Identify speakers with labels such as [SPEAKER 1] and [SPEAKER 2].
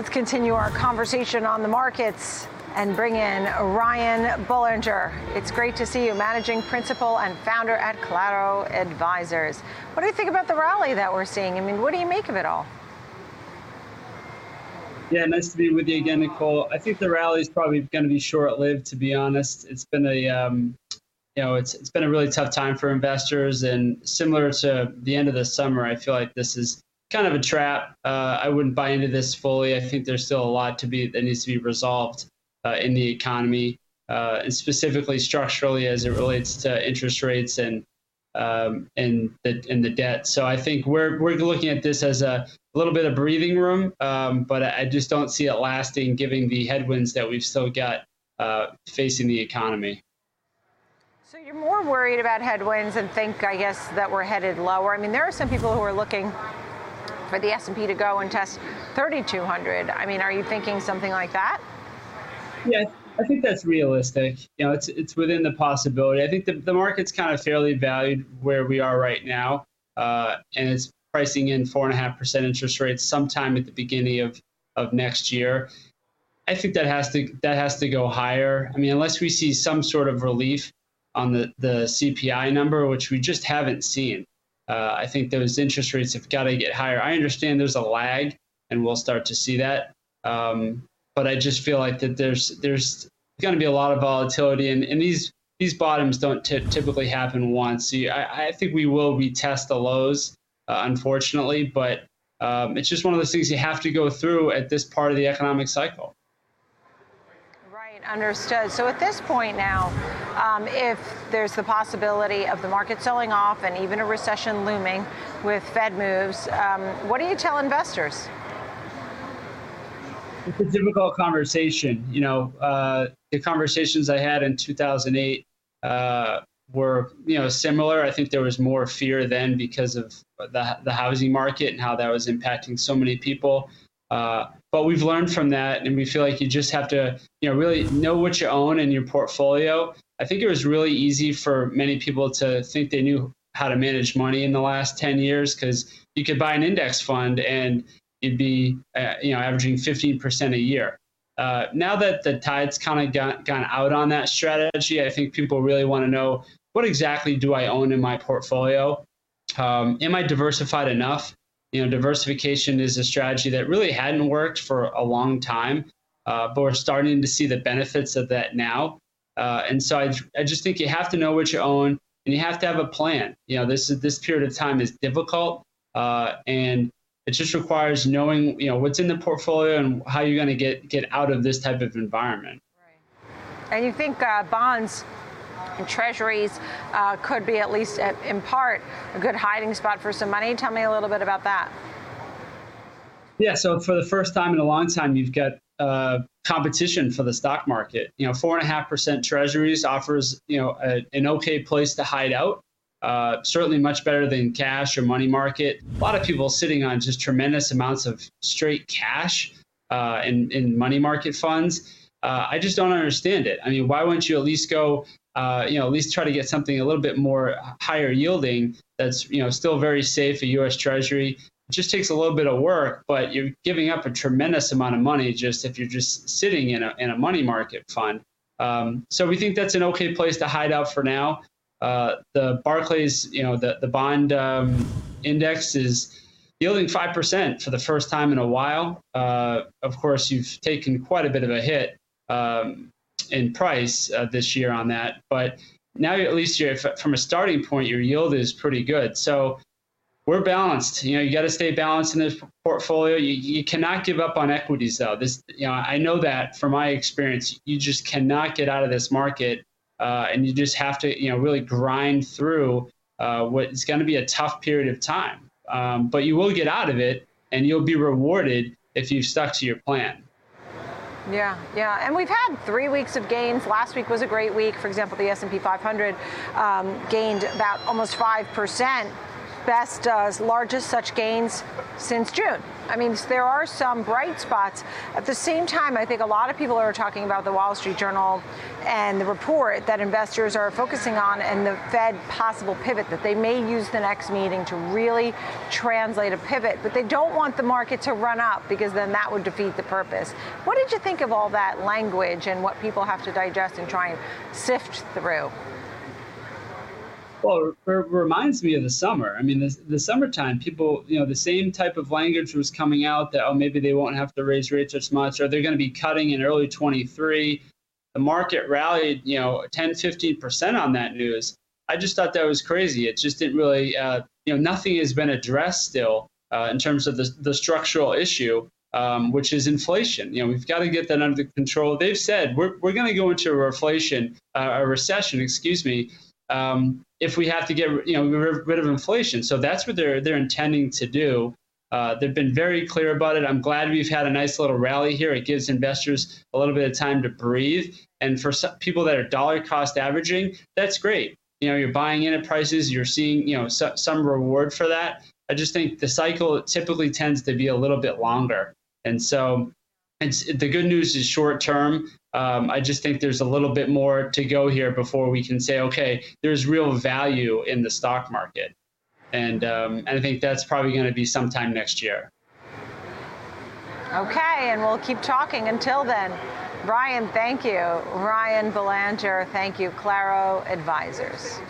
[SPEAKER 1] Let's continue our conversation on the markets and bring in Ryan Belanger. It's great to see you, managing principal and founder at Claro Advisors. What do you think about the rally that we're seeing? I mean, what do you make of it all?
[SPEAKER 2] Yeah, nice to be with you again, Nicole. I think the rally is probably going to be short-lived, to be honest. It's been a, um, you know, it's it's been a really tough time for investors, and similar to the end of the summer, I feel like this is kind of a trap. Uh, I wouldn't buy into this fully. I think there's still a lot to be that needs to be resolved uh, in the economy, uh, and specifically structurally as it relates to interest rates and um, and the and the debt. So I think we're we're looking at this as a, a little bit of breathing room, um, but I just don't see it lasting, given the headwinds that we've still got uh, facing the economy.
[SPEAKER 1] So you're more worried about headwinds and think, I guess, that we're headed lower. I mean, there are some people who are looking for the S&P to go and test 3,200. I mean, are you thinking something like that?
[SPEAKER 2] Yeah, I think that's realistic. You know, it's it's within the possibility. I think the, the market's kind of fairly valued where we are right now, uh, and it's pricing in four and a half percent interest rates sometime at the beginning of of next year. I think that has to that has to go higher. I mean, unless we see some sort of relief on the the CPI number, which we just haven't seen. Uh, I think those interest rates have got to get higher. I understand there's a lag, and we'll start to see that. Um, but I just feel like that there's there's going to be a lot of volatility, and, and these these bottoms don't t- typically happen once. So I, I think we will retest the lows, uh, unfortunately, but um, it's just one of those things you have to go through at this part of the economic cycle.
[SPEAKER 1] Right, understood. So at this point now, um, if there's the possibility of the market selling off and even a recession looming with Fed moves, um, what do you tell investors?
[SPEAKER 2] It's a difficult conversation. You know, uh, the conversations I had in 2008 uh, were, you know, similar. I think there was more fear then because of the, the housing market and how that was impacting so many people. Uh, but we've learned from that, and we feel like you just have to, you know, really know what you own in your portfolio. I think it was really easy for many people to think they knew how to manage money in the last 10 years because you could buy an index fund and you'd be, uh, you know, averaging 15% a year. Uh, now that the tide's kind of gone out on that strategy, I think people really want to know what exactly do I own in my portfolio? Um, am I diversified enough? You know, diversification is a strategy that really hadn't worked for a long time, uh, but we're starting to see the benefits of that now. Uh, and so I, I just think you have to know what you own and you have to have a plan. You know, this is this period of time is difficult, uh, and it just requires knowing you know what's in the portfolio and how you're going to get get out of this type of environment.
[SPEAKER 1] Right. And you think uh, bonds and treasuries uh, could be at least uh, in part a good hiding spot for some money. Tell me a little bit about that.
[SPEAKER 2] Yeah, so for the first time in a long time, you've got uh, competition for the stock market. You know, four and a half percent treasuries offers you know a, an okay place to hide out. Uh, certainly much better than cash or money market. A lot of people sitting on just tremendous amounts of straight cash uh, in, in money market funds. Uh, I just don't understand it. I mean, why wouldn't you at least go, uh, you know, at least try to get something a little bit more higher yielding that's, you know, still very safe, a U.S. Treasury. It just takes a little bit of work, but you're giving up a tremendous amount of money just if you're just sitting in a, in a money market fund. Um, so we think that's an okay place to hide out for now. Uh, the Barclays, you know, the the bond um, index is yielding five percent for the first time in a while. Uh, of course, you've taken quite a bit of a hit um, in price uh, this year on that, but now at least you're from a starting point, your yield is pretty good. So we're balanced. You know, you got to stay balanced in this portfolio. You, you cannot give up on equities, though. This, you know, I know that from my experience, you just cannot get out of this market uh, and you just have to you know really grind through uh, what is going to be a tough period of time. Um, but you will get out of it, and you'll be rewarded if you've stuck to your plan.
[SPEAKER 1] Yeah, yeah, and we've had three weeks of gains. Last week was a great week. For example, the S&P 500 um, gained about almost five percent, best, uh, largest such gains since June. I mean, there are some bright spots. At the same time, I think a lot of people are talking about the Wall Street Journal and the report that investors are focusing on and the Fed possible pivot, that they may use the next meeting to really translate a pivot, but they don't want the market to run up because then that would defeat the purpose. What did you think of all that language and what people have to digest and try and sift through?
[SPEAKER 2] Well, it reminds me of the summer. I mean, the, the summertime, people, you know, the same type of language was coming out that, oh, maybe they won't have to raise rates as much, or they're going to be cutting in early 23. The market rallied, you know, 10, 15% on that news. I just thought that was crazy. It just didn't really, uh, you know, nothing has been addressed still uh, in terms of the, the structural issue, um, which is inflation. You know, we've got to get that under control. They've said we're, we're going to go into a reflation, uh, a recession, excuse me, um, if we have to get you know rid of inflation. So that's what they're they're intending to do. Uh, they've been very clear about it. I'm glad we've had a nice little rally here. It gives investors a little bit of time to breathe. And for some people that are dollar cost averaging, that's great. You know, you're buying in at prices, you're seeing you know so, some reward for that. I just think the cycle typically tends to be a little bit longer. And so it's, the good news is short term. Um, I just think there's a little bit more to go here before we can say, okay, there's real value in the stock market. And, um, and I think that's probably going to be sometime next year.
[SPEAKER 1] Okay, and we'll keep talking until then. Brian, thank you. Ryan Belanger, thank you. Claro Advisors.